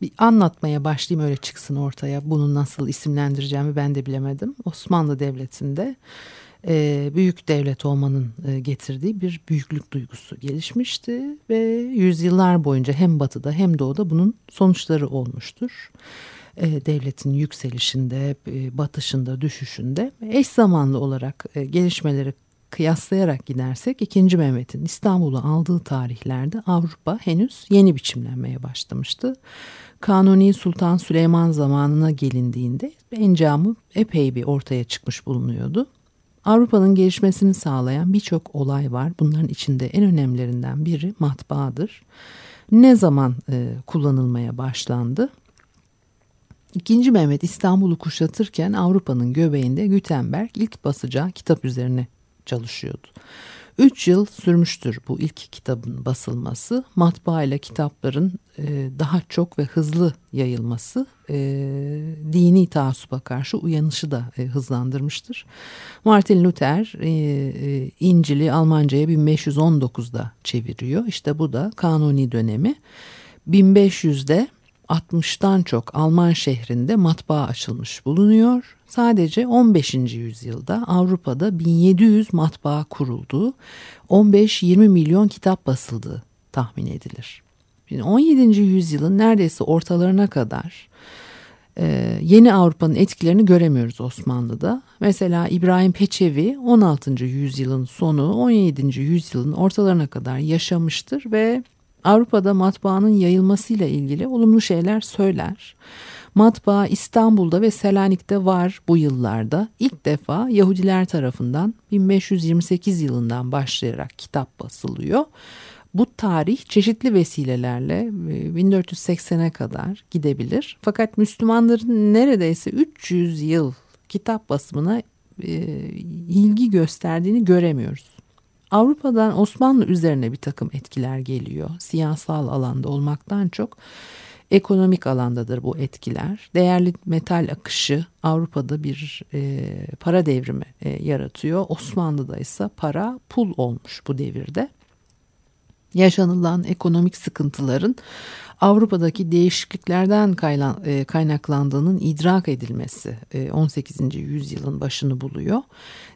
bir anlatmaya başlayayım öyle çıksın ortaya. Bunu nasıl isimlendireceğimi ben de bilemedim. Osmanlı Devleti'nde e, büyük devlet olmanın e, getirdiği bir büyüklük duygusu gelişmişti ve yüzyıllar boyunca hem batıda hem doğuda bunun sonuçları olmuştur. E, devletin yükselişinde, e, batışında, düşüşünde eş zamanlı olarak e, gelişmeleri kıyaslayarak gidersek 2. Mehmet'in İstanbul'u aldığı tarihlerde Avrupa henüz yeni biçimlenmeye başlamıştı. Kanuni Sultan Süleyman zamanına gelindiğinde encamı epey bir ortaya çıkmış bulunuyordu. Avrupa'nın gelişmesini sağlayan birçok olay var. Bunların içinde en önemlilerinden biri matbaadır. Ne zaman e, kullanılmaya başlandı? İkinci Mehmet İstanbul'u kuşatırken Avrupa'nın göbeğinde Gutenberg ilk basacağı kitap üzerine çalışıyordu. Üç yıl sürmüştür bu ilk kitabın basılması. Matbaa ile kitapların e, daha çok ve hızlı yayılması e, dini taassuba karşı uyanışı da e, hızlandırmıştır. Martin Luther İncil'i Almanca'ya 1519'da çeviriyor. İşte bu da kanuni dönemi. 1500'de 60'tan çok Alman şehrinde matbaa açılmış bulunuyor. Sadece 15. yüzyılda Avrupa'da 1700 matbaa kurulduğu, 15-20 milyon kitap basıldığı tahmin edilir. 17. yüzyılın neredeyse ortalarına kadar e, yeni Avrupa'nın etkilerini göremiyoruz Osmanlı'da. Mesela İbrahim Peçevi 16. yüzyılın sonu 17. yüzyılın ortalarına kadar yaşamıştır ve Avrupa'da matbaanın yayılmasıyla ilgili olumlu şeyler söyler. Matbaa İstanbul'da ve Selanik'te var bu yıllarda. İlk defa Yahudiler tarafından 1528 yılından başlayarak kitap basılıyor. Bu tarih çeşitli vesilelerle 1480'e kadar gidebilir. Fakat Müslümanların neredeyse 300 yıl kitap basımına e, ilgi gösterdiğini göremiyoruz. Avrupa'dan Osmanlı üzerine bir takım etkiler geliyor. Siyasal alanda olmaktan çok ekonomik alandadır bu etkiler. Değerli metal akışı Avrupa'da bir e, para devrimi e, yaratıyor. Osmanlı'da ise para pul olmuş bu devirde. Yaşanılan ekonomik sıkıntıların Avrupa'daki değişikliklerden e, kaynaklandığının idrak edilmesi 18. E, yüzyılın başını buluyor.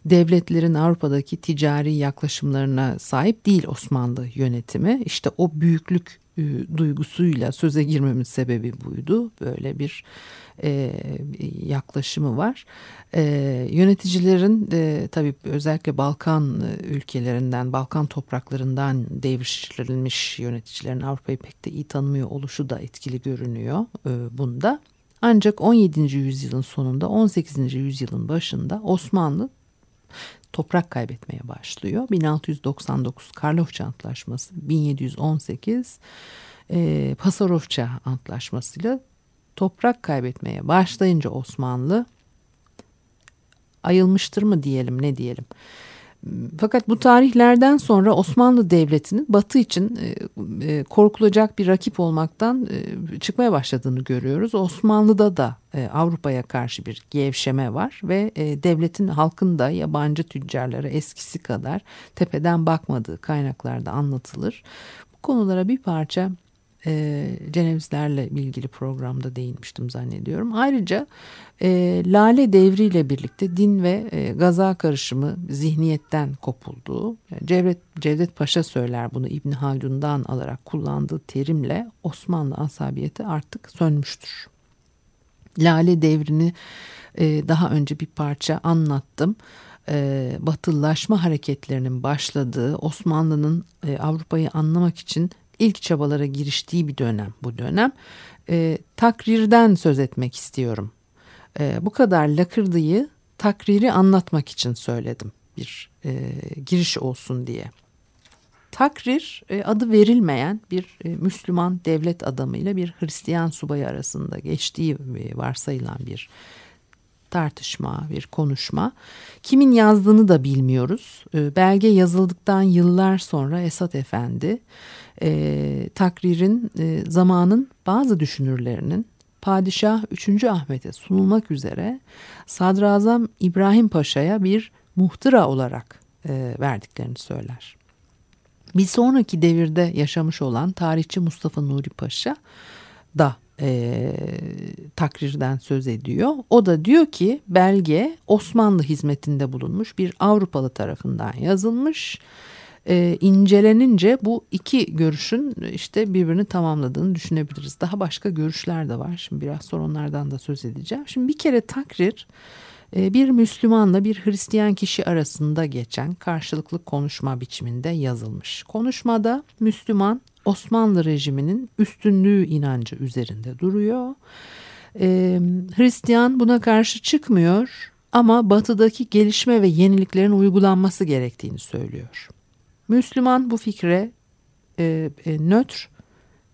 Devletlerin Avrupa'daki ticari yaklaşımlarına sahip değil Osmanlı yönetimi. İşte o büyüklük e, duygusuyla söze girmemin sebebi buydu. Böyle bir e, yaklaşımı var. E, yöneticilerin e, tabii özellikle Balkan e, ülkelerinden, Balkan topraklarından devşirilmiş yöneticilerin Avrupa'yı pek de iyi tanımıyor oluşu da etkili görünüyor e, bunda. Ancak 17. yüzyılın sonunda 18. yüzyılın başında Osmanlı toprak kaybetmeye başlıyor. 1699 Karlofça Antlaşması, 1718 e, Pasarofça Antlaşması'yla toprak kaybetmeye başlayınca Osmanlı ayılmıştır mı diyelim ne diyelim. Fakat bu tarihlerden sonra Osmanlı Devleti'nin Batı için e, e, korkulacak bir rakip olmaktan e, çıkmaya başladığını görüyoruz. Osmanlı'da da Avrupa'ya karşı bir gevşeme var ve devletin halkın da yabancı tüccarlara eskisi kadar tepeden bakmadığı kaynaklarda anlatılır. Bu konulara bir parça e, Cenevizlerle ilgili programda değinmiştim zannediyorum. Ayrıca e, Lale devriyle birlikte din ve e, gaza karışımı zihniyetten kopulduğu, Cevdet, Cevdet Paşa söyler bunu İbni Haldun'dan alarak kullandığı terimle Osmanlı asabiyeti artık sönmüştür. Lale devrini e, daha önce bir parça anlattım. e, batılılaşma hareketlerinin başladığı Osmanlı'nın e, Avrupa'yı anlamak için ilk çabalara giriştiği bir dönem bu dönem. E, takrirden söz etmek istiyorum. E, bu kadar lakırdıyı takriri anlatmak için söyledim bir e, giriş olsun diye. Takrir e, adı verilmeyen bir e, Müslüman devlet adamıyla bir Hristiyan subayı arasında geçtiği e, varsayılan bir tartışma, bir konuşma. Kimin yazdığını da bilmiyoruz. E, belge yazıldıktan yıllar sonra Esat Efendi e, takririn e, zamanın bazı düşünürlerinin Padişah 3. Ahmet'e sunulmak üzere Sadrazam İbrahim Paşa'ya bir muhtıra olarak e, verdiklerini söyler. Bir sonraki devirde yaşamış olan tarihçi Mustafa Nuri Paşa da e, takrirden söz ediyor. O da diyor ki belge Osmanlı hizmetinde bulunmuş bir Avrupalı tarafından yazılmış. E, incelenince bu iki görüşün işte birbirini tamamladığını düşünebiliriz. Daha başka görüşler de var. Şimdi biraz sonra onlardan da söz edeceğim. Şimdi bir kere takrir e, bir Müslümanla bir Hristiyan kişi arasında geçen karşılıklı konuşma biçiminde yazılmış. Konuşmada Müslüman Osmanlı rejiminin üstünlüğü inancı üzerinde duruyor. Ee, Hristiyan buna karşı çıkmıyor ama batıdaki gelişme ve yeniliklerin uygulanması gerektiğini söylüyor. Müslüman bu fikre e, e, nötr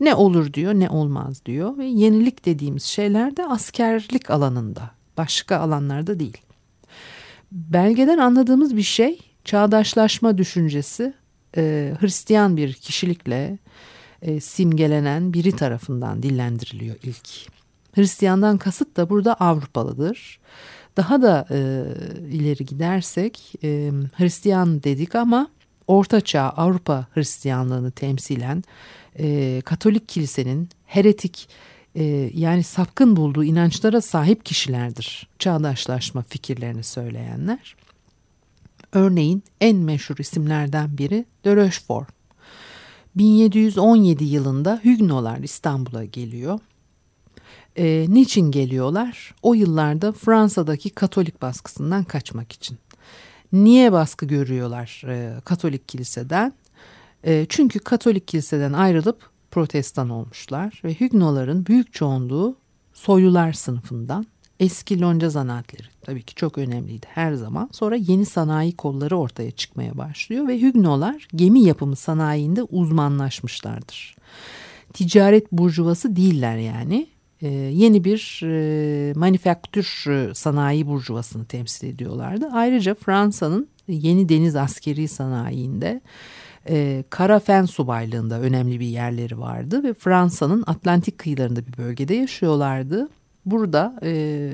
ne olur diyor ne olmaz diyor ve yenilik dediğimiz şeyler de askerlik alanında başka alanlarda değil. Belgeden anladığımız bir şey çağdaşlaşma düşüncesi e, Hristiyan bir kişilikle e, simgelenen biri tarafından dillendiriliyor ilk. Hristiyandan kasıt da burada Avrupalıdır. Daha da e, ileri gidersek e, Hristiyan dedik ama Orta Çağ Avrupa Hristiyanlığını temsilen e, Katolik kilisenin heretik e, yani sapkın bulduğu inançlara sahip kişilerdir. Çağdaşlaşma fikirlerini söyleyenler. Örneğin en meşhur isimlerden biri de Rochefort. 1717 yılında Hügnolar İstanbul'a geliyor. E, niçin geliyorlar? O yıllarda Fransa'daki Katolik baskısından kaçmak için. Niye baskı görüyorlar e, Katolik kiliseden? E, çünkü Katolik kiliseden ayrılıp protestan olmuşlar ve Hügnoların büyük çoğunluğu soylular sınıfından eski lonca zanaatleri tabii ki çok önemliydi her zaman. Sonra yeni sanayi kolları ortaya çıkmaya başlıyor ve Hügnolar gemi yapımı sanayinde uzmanlaşmışlardır. Ticaret burjuvası değiller yani. Ee, yeni bir e, manifaktür e, sanayi burjuvasını temsil ediyorlardı. Ayrıca Fransa'nın yeni deniz askeri sanayinde e, kara fen subaylığında önemli bir yerleri vardı ve Fransa'nın Atlantik kıyılarında bir bölgede yaşıyorlardı. Burada e,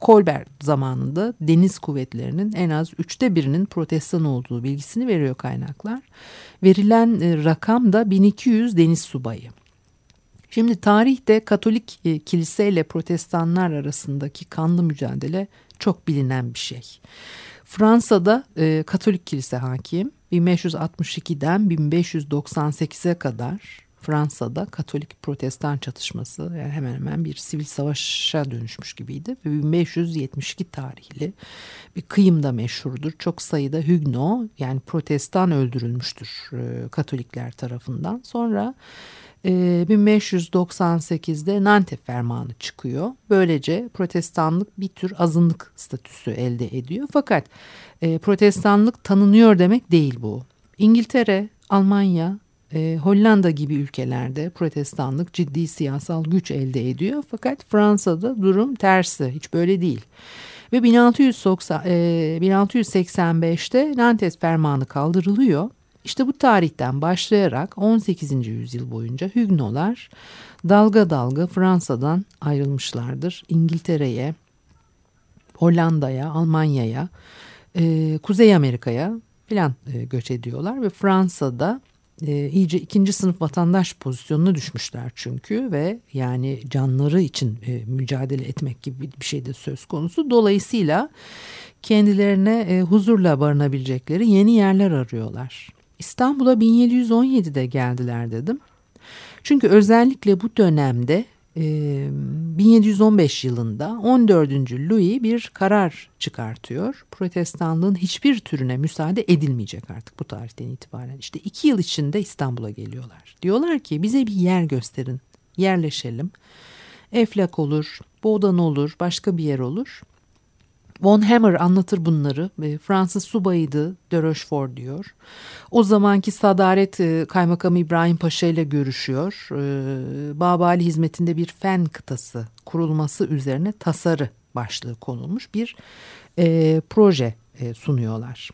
Colbert zamanında deniz kuvvetlerinin en az üçte birinin protestan olduğu bilgisini veriyor kaynaklar. Verilen e, rakam da 1200 deniz subayı. Şimdi tarihte Katolik e, kilise ile protestanlar arasındaki kanlı mücadele çok bilinen bir şey. Fransa'da e, Katolik kilise hakim 1562'den 1598'e kadar Fransa'da Katolik Protestan çatışması yani hemen hemen bir sivil savaşa dönüşmüş gibiydi. 1572 tarihli bir kıyım da meşhurdur. Çok sayıda Hügno yani Protestan öldürülmüştür e, Katolikler tarafından. Sonra 1598'de ee, Nantes fermanı çıkıyor. Böylece protestanlık bir tür azınlık statüsü elde ediyor. Fakat e, protestanlık tanınıyor demek değil bu. İngiltere, Almanya, e, Hollanda gibi ülkelerde protestanlık ciddi siyasal güç elde ediyor. Fakat Fransa'da durum tersi. Hiç böyle değil. Ve 1690, e, 1685'te Nantes fermanı kaldırılıyor işte bu tarihten başlayarak 18. yüzyıl boyunca Hügnolar dalga dalga Fransa'dan ayrılmışlardır. İngiltere'ye, Hollanda'ya, Almanya'ya, e, Kuzey Amerika'ya filan e, göç ediyorlar ve Fransa'da e, iyice ikinci sınıf vatandaş pozisyonuna düşmüşler çünkü ve yani canları için e, mücadele etmek gibi bir şey de söz konusu. Dolayısıyla kendilerine e, huzurla barınabilecekleri yeni yerler arıyorlar. İstanbul'a 1717'de geldiler dedim. Çünkü özellikle bu dönemde 1715 yılında 14. Louis bir karar çıkartıyor. Protestanlığın hiçbir türüne müsaade edilmeyecek artık bu tarihten itibaren. İşte iki yıl içinde İstanbul'a geliyorlar. Diyorlar ki bize bir yer gösterin, yerleşelim. Eflak olur, Boğdan olur, başka bir yer olur. Von Hammer anlatır bunları. Fransız subayıydı de Rochefort diyor. O zamanki Sadaret e, Kaymakamı İbrahim Paşa ile görüşüyor. E, Babali hizmetinde bir fen kıtası kurulması üzerine tasarı başlığı konulmuş bir e, proje e, sunuyorlar.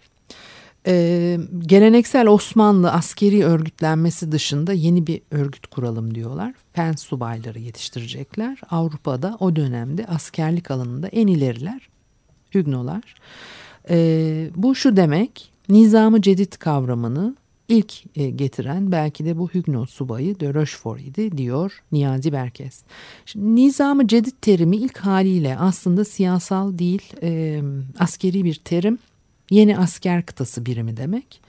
Ee, geleneksel Osmanlı askeri örgütlenmesi dışında yeni bir örgüt kuralım diyorlar. Fen subayları yetiştirecekler. Avrupa'da o dönemde askerlik alanında en ileriler Hügnolar. E, bu şu demek nizamı cedid kavramını ilk e, getiren belki de bu Hügno subayı de Rochefort idi diyor Niyazi Berkes. Şimdi, nizamı cedid terimi ilk haliyle aslında siyasal değil e, askeri bir terim. Yeni asker kıtası birimi demek.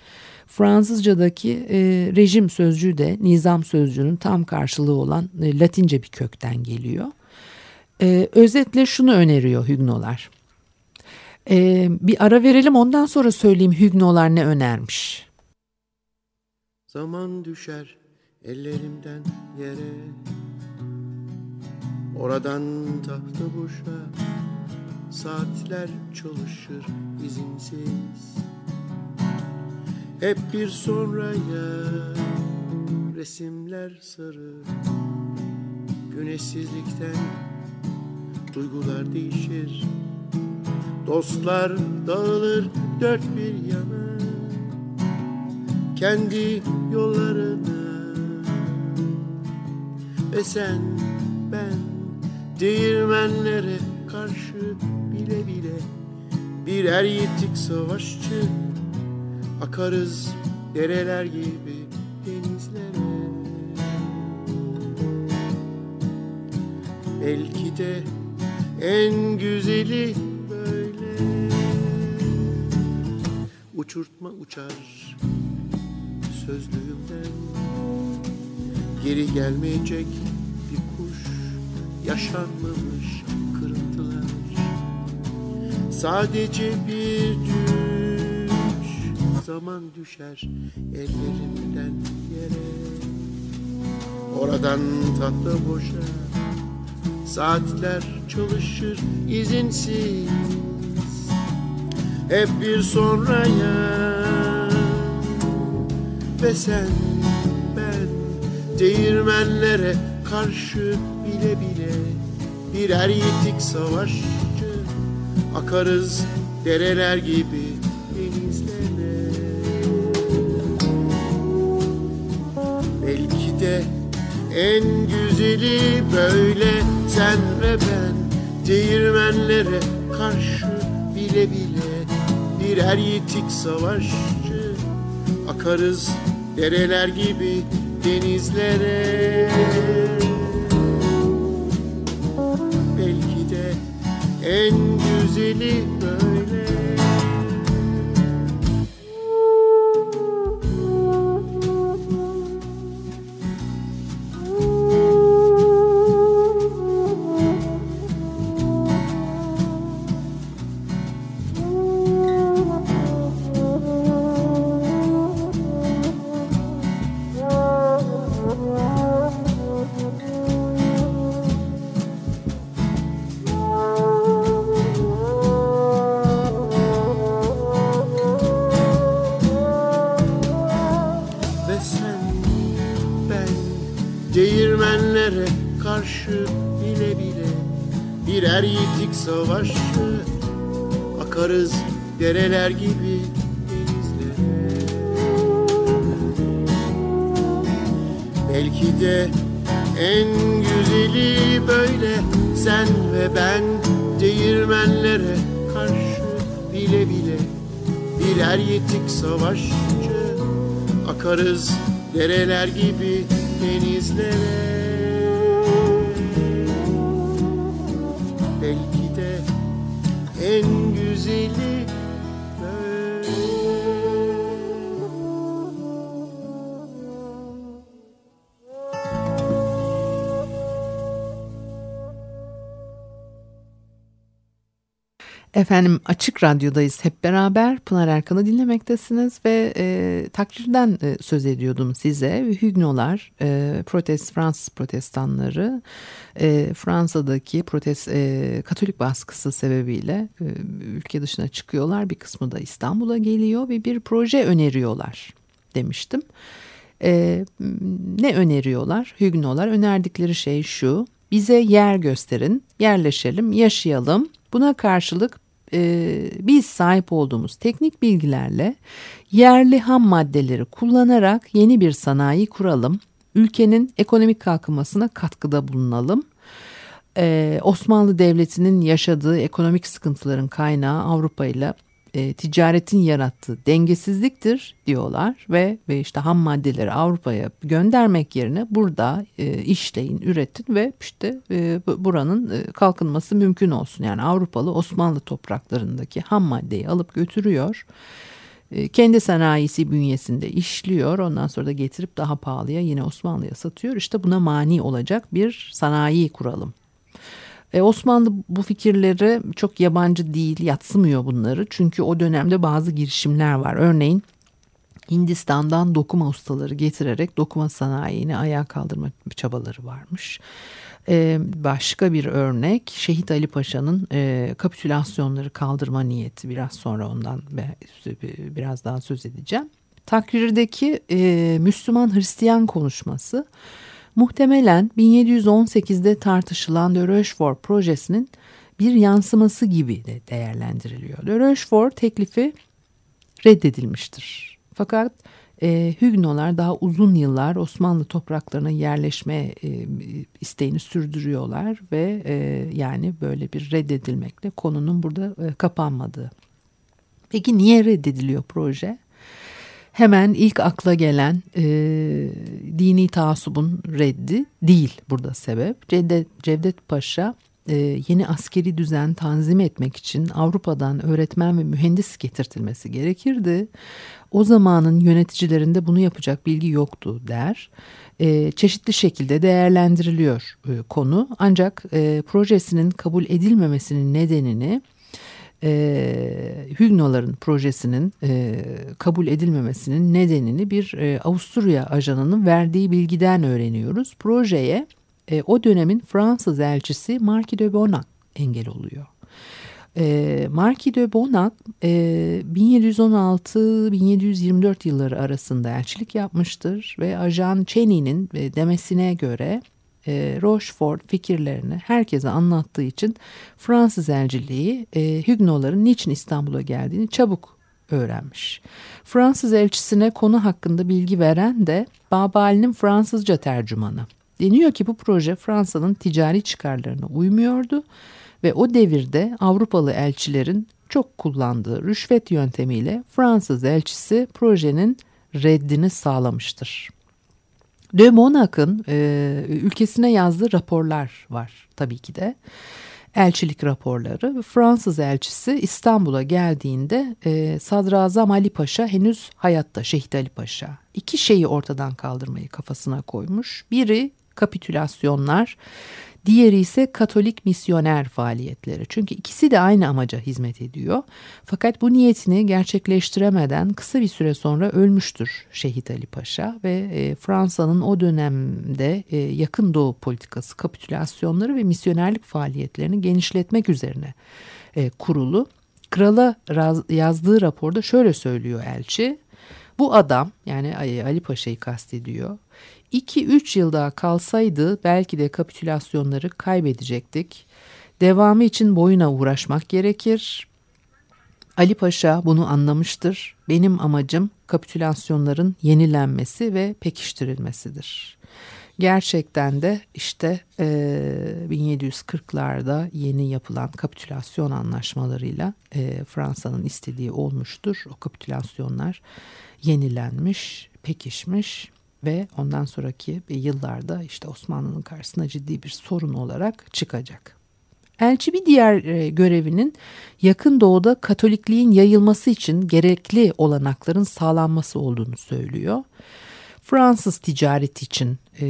Fransızcadaki e, rejim sözcüğü de nizam sözcüğünün tam karşılığı olan e, Latince bir kökten geliyor. E, özetle şunu öneriyor Hügnolar. Ee, bir ara verelim ondan sonra söyleyeyim Hügnolar ne önermiş. Zaman düşer ellerimden yere. Oradan tahta boşa Saatler çalışır izinsiz. Hep bir sonraya Resimler sarı. Güneşsizlikten Duygular değişir Dostlar dağılır dört bir yana. Kendi yollarına. Ve sen ben değirmenlere karşı bile bile Birer yitik savaşçı Akarız dereler gibi denizlere. Belki de en güzeli uçurtma uçar. Sözlüğümden Geri gelmeyecek bir kuş. Yaşanmamış kırıntılar. Sadece bir düş. Zaman düşer ellerimden yere. Oradan tatlı boşa. Saatler çalışır izinsiz hep bir sonraya. Ve sen ben değirmenlere karşı bile bile Birer yitik savaşçı akarız dereler gibi denizlere. Belki de en güzeli böyle sen ve ben Değirmenlere karşı bile bile birer yitik savaşçı Akarız dereler gibi denizlere. Belki de en güzeli böyle birer yitik savaşçı akarız dereler gibi denizlere. Belki de en güzeli böyle sen ve ben değirmenlere karşı bile bile birer yetik savaşçı akarız dereler gibi denizlere güzeli Efendim Açık Radyo'dayız hep beraber. Pınar Erkan'ı dinlemektesiniz ve e, takrirden e, söz ediyordum size. Hügnolar, e, protest, Fransız protestanları e, Fransa'daki protest, e, Katolik baskısı sebebiyle e, ülke dışına çıkıyorlar. Bir kısmı da İstanbul'a geliyor ve bir proje öneriyorlar demiştim. E, ne öneriyorlar? Hügnolar önerdikleri şey şu. Bize yer gösterin, yerleşelim, yaşayalım. Buna karşılık e, biz sahip olduğumuz teknik bilgilerle yerli ham maddeleri kullanarak yeni bir sanayi kuralım. Ülkenin ekonomik kalkınmasına katkıda bulunalım. Ee, Osmanlı Devleti'nin yaşadığı ekonomik sıkıntıların kaynağı Avrupa ile e, ticaretin yarattığı dengesizliktir diyorlar ve ve işte ham maddeleri Avrupa'ya göndermek yerine burada e, işleyin, üretin ve işte e, buranın e, kalkınması mümkün olsun. Yani Avrupalı Osmanlı topraklarındaki ham maddeyi alıp götürüyor. E, kendi sanayisi bünyesinde işliyor. Ondan sonra da getirip daha pahalıya yine Osmanlı'ya satıyor. İşte buna mani olacak bir sanayi kuralım e, Osmanlı bu fikirleri çok yabancı değil, yatsımıyor bunları. Çünkü o dönemde bazı girişimler var. Örneğin Hindistan'dan dokuma ustaları getirerek dokuma sanayini ayağa kaldırma çabaları varmış. Ee, başka bir örnek Şehit Ali Paşa'nın e, kapitülasyonları kaldırma niyeti. Biraz sonra ondan biraz daha söz edeceğim. Takrirdeki e, Müslüman Hristiyan konuşması muhtemelen 1718'de tartışılan de Rochefort projesinin bir yansıması gibi de değerlendiriliyor. De Rochefort teklifi reddedilmiştir. Fakat e, Hügnolar daha uzun yıllar Osmanlı topraklarına yerleşme e, isteğini sürdürüyorlar ve e, yani böyle bir reddedilmekle konunun burada e, kapanmadığı. Peki niye reddediliyor proje? Hemen ilk akla gelen e, dini taasubun reddi değil burada sebep. Cevdet, Cevdet Paşa e, yeni askeri düzen tanzim etmek için Avrupa'dan öğretmen ve mühendis getirtilmesi gerekirdi. O zamanın yöneticilerinde bunu yapacak bilgi yoktu der. E, çeşitli şekilde değerlendiriliyor e, konu ancak e, projesinin kabul edilmemesinin nedenini e, Hügnoların projesinin e, kabul edilmemesinin nedenini bir e, Avusturya ajanının verdiği bilgiden öğreniyoruz. Projeye e, o dönemin Fransız elçisi Marquis de Bonac engel oluyor. E, Marquis de Bonac e, 1716-1724 yılları arasında elçilik yapmıştır ve ajan Cheney'nin e, demesine göre e, Rochefort fikirlerini herkese anlattığı için Fransız elçiliği e, Hügnoların niçin İstanbul'a geldiğini çabuk öğrenmiş. Fransız elçisine konu hakkında bilgi veren de Babali'nin Fransızca tercümanı. Deniyor ki bu proje Fransa'nın ticari çıkarlarına uymuyordu ve o devirde Avrupalı elçilerin çok kullandığı rüşvet yöntemiyle Fransız elçisi projenin reddini sağlamıştır. De Monac'ın e, ülkesine yazdığı raporlar var tabii ki de. Elçilik raporları. Fransız elçisi İstanbul'a geldiğinde e, Sadrazam Ali Paşa henüz hayatta Şehit Ali Paşa. İki şeyi ortadan kaldırmayı kafasına koymuş. Biri kapitülasyonlar, Diğeri ise Katolik misyoner faaliyetleri. Çünkü ikisi de aynı amaca hizmet ediyor. Fakat bu niyetini gerçekleştiremeden kısa bir süre sonra ölmüştür Şehit Ali Paşa ve e, Fransa'nın o dönemde e, yakın doğu politikası, kapitülasyonları ve misyonerlik faaliyetlerini genişletmek üzerine e, kurulu. Krala yazdığı raporda şöyle söylüyor elçi. Bu adam yani Ali Paşa'yı kastediyor 2-3 yıl daha kalsaydı belki de kapitülasyonları kaybedecektik. Devamı için boyuna uğraşmak gerekir. Ali Paşa bunu anlamıştır. Benim amacım kapitülasyonların yenilenmesi ve pekiştirilmesidir. Gerçekten de işte e, 1740'larda yeni yapılan kapitülasyon anlaşmalarıyla e, Fransa'nın istediği olmuştur. O kapitülasyonlar yenilenmiş, pekişmiş ve ondan sonraki yıllarda işte Osmanlı'nın karşısına ciddi bir sorun olarak çıkacak. Elçi bir diğer e, görevinin yakın doğuda Katolikliğin yayılması için gerekli olanakların sağlanması olduğunu söylüyor. Fransız ticareti için e,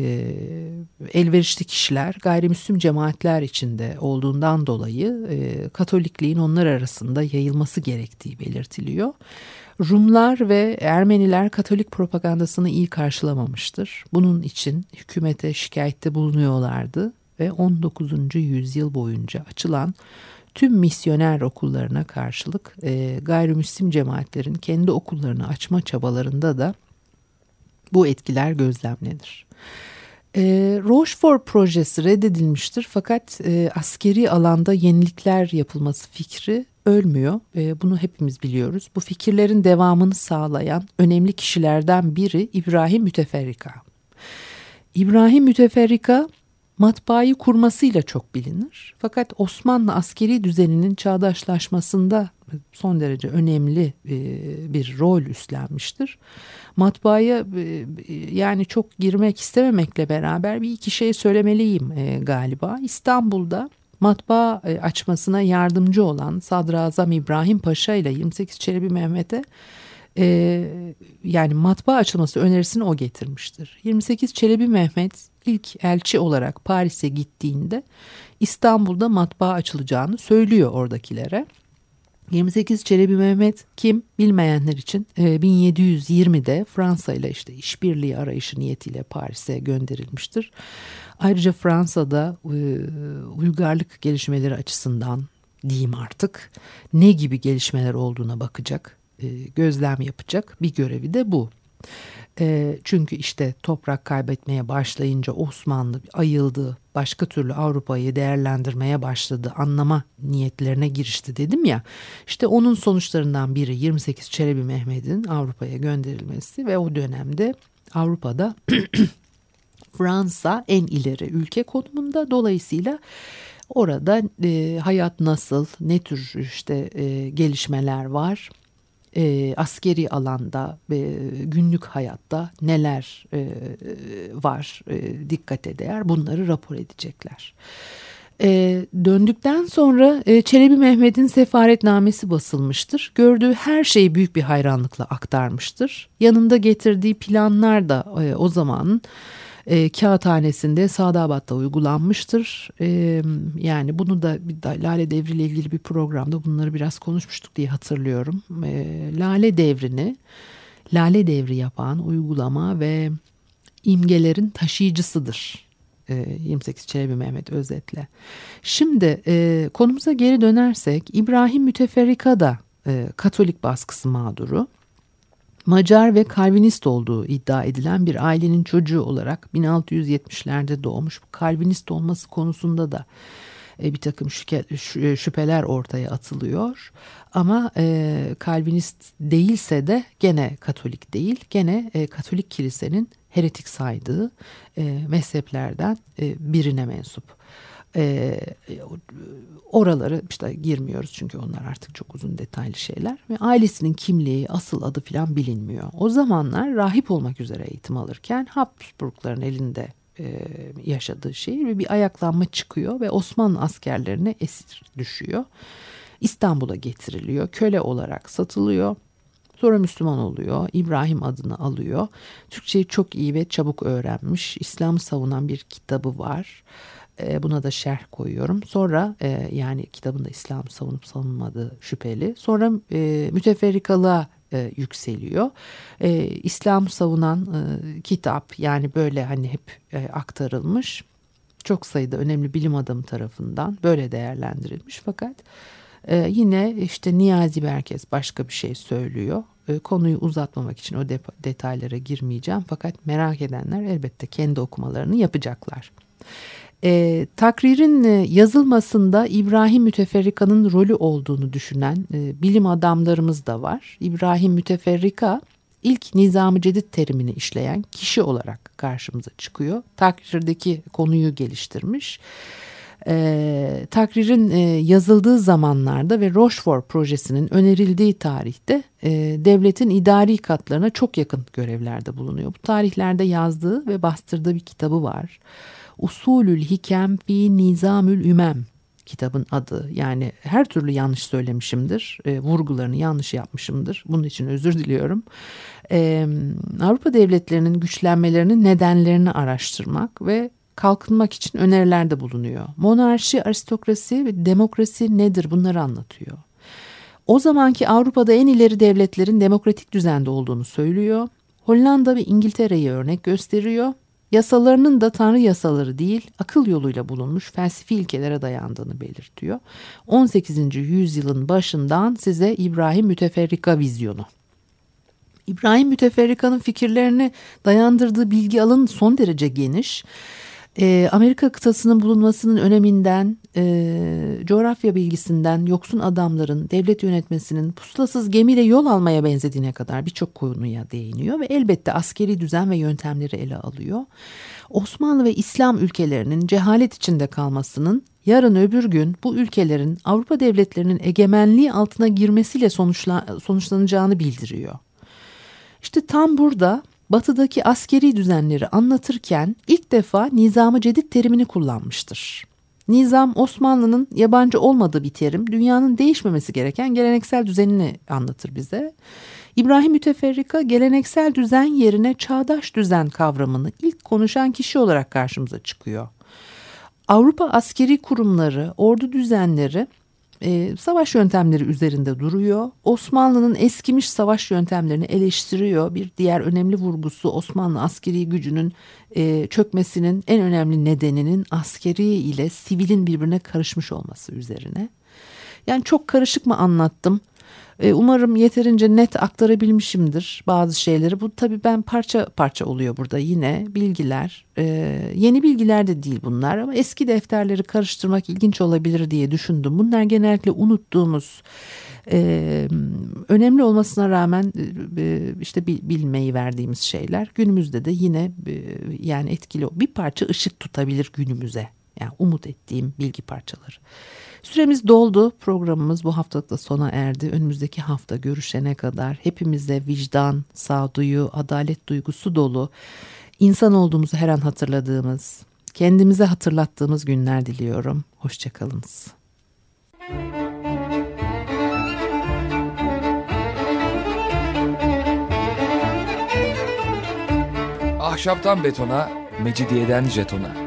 elverişli kişiler gayrimüslim cemaatler içinde olduğundan dolayı e, Katolikliğin onlar arasında yayılması gerektiği belirtiliyor. Rumlar ve Ermeniler Katolik propagandasını iyi karşılamamıştır. Bunun için hükümete şikayette bulunuyorlardı ve 19. yüzyıl boyunca açılan tüm misyoner okullarına karşılık e, gayrimüslim cemaatlerin kendi okullarını açma çabalarında da bu etkiler gözlemlenir. E, Rochefort projesi reddedilmiştir fakat e, askeri alanda yenilikler yapılması fikri ölmüyor. E, bunu hepimiz biliyoruz. Bu fikirlerin devamını sağlayan önemli kişilerden biri İbrahim Müteferrika. İbrahim Müteferrika matbaayı kurmasıyla çok bilinir. Fakat Osmanlı askeri düzeninin çağdaşlaşmasında son derece önemli e, bir rol üstlenmiştir. Matbaaya e, yani çok girmek istememekle beraber bir iki şey söylemeliyim e, galiba. İstanbul'da matbaa açmasına yardımcı olan Sadrazam İbrahim Paşa ile 28 Çelebi Mehmet'e yani matbaa açılması önerisini o getirmiştir. 28 Çelebi Mehmet ilk elçi olarak Paris'e gittiğinde İstanbul'da matbaa açılacağını söylüyor oradakilere. 28 Çelebi Mehmet kim bilmeyenler için 1720'de Fransa ile işte işbirliği arayışı niyetiyle Paris'e gönderilmiştir. Ayrıca Fransa'da uygarlık gelişmeleri açısından diyeyim artık ne gibi gelişmeler olduğuna bakacak, gözlem yapacak bir görevi de bu. E, çünkü işte toprak kaybetmeye başlayınca Osmanlı ayıldı, başka türlü Avrupa'yı değerlendirmeye başladı, anlama niyetlerine girişti dedim ya. İşte onun sonuçlarından biri 28 Çelebi Mehmet'in Avrupa'ya gönderilmesi ve o dönemde Avrupa'da Fransa en ileri ülke konumunda dolayısıyla orada e, hayat nasıl, ne tür işte e, gelişmeler var e, askeri alanda ve günlük hayatta neler e, var e, dikkate değer bunları rapor edecekler. E, döndükten sonra e, Çelebi Mehmet'in sefaretnamesi basılmıştır. Gördüğü her şeyi büyük bir hayranlıkla aktarmıştır. Yanında getirdiği planlar da e, o zaman e, kağıthanesinde Sadabat'ta uygulanmıştır. E, yani bunu da Lale Devri ile ilgili bir programda bunları biraz konuşmuştuk diye hatırlıyorum. E, Lale Devri'ni Lale Devri yapan uygulama ve imgelerin taşıyıcısıdır. 28 e, Çelebi Mehmet özetle. Şimdi e, konumuza geri dönersek İbrahim Müteferrika da e, Katolik baskısı mağduru. Macar ve Kalvinist olduğu iddia edilen bir ailenin çocuğu olarak 1670'lerde doğmuş. Kalvinist olması konusunda da e, bir takım e, şüpheler ortaya atılıyor. Ama e, Kalvinist değilse de gene Katolik değil. Gene e, Katolik kilisenin heretik saydığı mezheplerden birine mensup. E, oraları işte girmiyoruz çünkü onlar artık çok uzun detaylı şeyler ve ailesinin kimliği, asıl adı falan bilinmiyor. O zamanlar rahip olmak üzere eğitim alırken Habsburgların elinde e, yaşadığı şehir ve bir ayaklanma çıkıyor ve Osmanlı askerlerine esir düşüyor. İstanbul'a getiriliyor, köle olarak satılıyor. Sonra Müslüman oluyor. İbrahim adını alıyor. Türkçeyi çok iyi ve çabuk öğrenmiş. İslam'ı savunan bir kitabı var. E, buna da şerh koyuyorum. Sonra e, yani kitabında İslam savunup savunmadığı şüpheli. Sonra e, müteferrikalığa e, yükseliyor. E, İslam savunan kitap yani böyle hani hep aktarılmış. Çok sayıda önemli bilim adamı tarafından böyle değerlendirilmiş. Fakat yine işte Niyazi Berkez başka bir şey söylüyor. Konuyu uzatmamak için o detaylara girmeyeceğim. Fakat merak edenler elbette kendi okumalarını yapacaklar. E, takririn e, yazılmasında İbrahim Müteferrika'nın rolü olduğunu düşünen e, bilim adamlarımız da var. İbrahim Müteferrika ilk Nizam-ı Cedid terimini işleyen kişi olarak karşımıza çıkıyor. Takrirdeki konuyu geliştirmiş. E, takririn e, yazıldığı zamanlarda ve Rochefort projesinin önerildiği tarihte e, devletin idari katlarına çok yakın görevlerde bulunuyor. Bu tarihlerde yazdığı ve bastırdığı bir kitabı var. Usulül Hikem fi Nizamül Ümem kitabın adı. Yani her türlü yanlış söylemişimdir. E, vurgularını yanlış yapmışımdır. Bunun için özür diliyorum. E, Avrupa devletlerinin güçlenmelerinin nedenlerini araştırmak ve kalkınmak için önerilerde bulunuyor. Monarşi, aristokrasi ve demokrasi nedir bunları anlatıyor. O zamanki Avrupa'da en ileri devletlerin demokratik düzende olduğunu söylüyor. Hollanda ve İngiltere'yi örnek gösteriyor. Yasalarının da tanrı yasaları değil, akıl yoluyla bulunmuş felsefi ilkelere dayandığını belirtiyor. 18. yüzyılın başından size İbrahim Müteferrika vizyonu. İbrahim Müteferrika'nın fikirlerini dayandırdığı bilgi alanı son derece geniş e, Amerika kıtasının bulunmasının öneminden, e, coğrafya bilgisinden, yoksun adamların devlet yönetmesinin pusulasız gemiyle yol almaya benzediğine kadar birçok konuya değiniyor ve elbette askeri düzen ve yöntemleri ele alıyor. Osmanlı ve İslam ülkelerinin cehalet içinde kalmasının yarın öbür gün bu ülkelerin Avrupa devletlerinin egemenliği altına girmesiyle sonuçla, sonuçlanacağını bildiriyor. İşte tam burada batıdaki askeri düzenleri anlatırken ilk defa nizamı cedid terimini kullanmıştır. Nizam Osmanlı'nın yabancı olmadığı bir terim, dünyanın değişmemesi gereken geleneksel düzenini anlatır bize. İbrahim Müteferrika geleneksel düzen yerine çağdaş düzen kavramını ilk konuşan kişi olarak karşımıza çıkıyor. Avrupa askeri kurumları, ordu düzenleri e, savaş yöntemleri üzerinde duruyor. Osmanlı'nın eskimiş savaş yöntemlerini eleştiriyor. Bir diğer önemli vurgusu Osmanlı askeri gücünün e, çökmesinin en önemli nedeninin askeri ile sivilin birbirine karışmış olması üzerine. Yani çok karışık mı anlattım? E, umarım yeterince net aktarabilmişimdir bazı şeyleri. Bu tabii ben parça parça oluyor burada yine bilgiler. E, yeni bilgiler de değil bunlar ama eski defterleri karıştırmak ilginç olabilir diye düşündüm. Bunlar genellikle unuttuğumuz e, önemli olmasına rağmen işte bilmeyi verdiğimiz şeyler günümüzde de yine yani etkili bir parça ışık tutabilir günümüze. Yani umut ettiğim bilgi parçaları. Süremiz doldu. Programımız bu haftalık da sona erdi. Önümüzdeki hafta görüşene kadar hepimize vicdan, sağduyu, adalet duygusu dolu, insan olduğumuzu her an hatırladığımız, kendimize hatırlattığımız günler diliyorum. Hoşçakalınız. Ahşaptan betona, mecidiyeden jetona.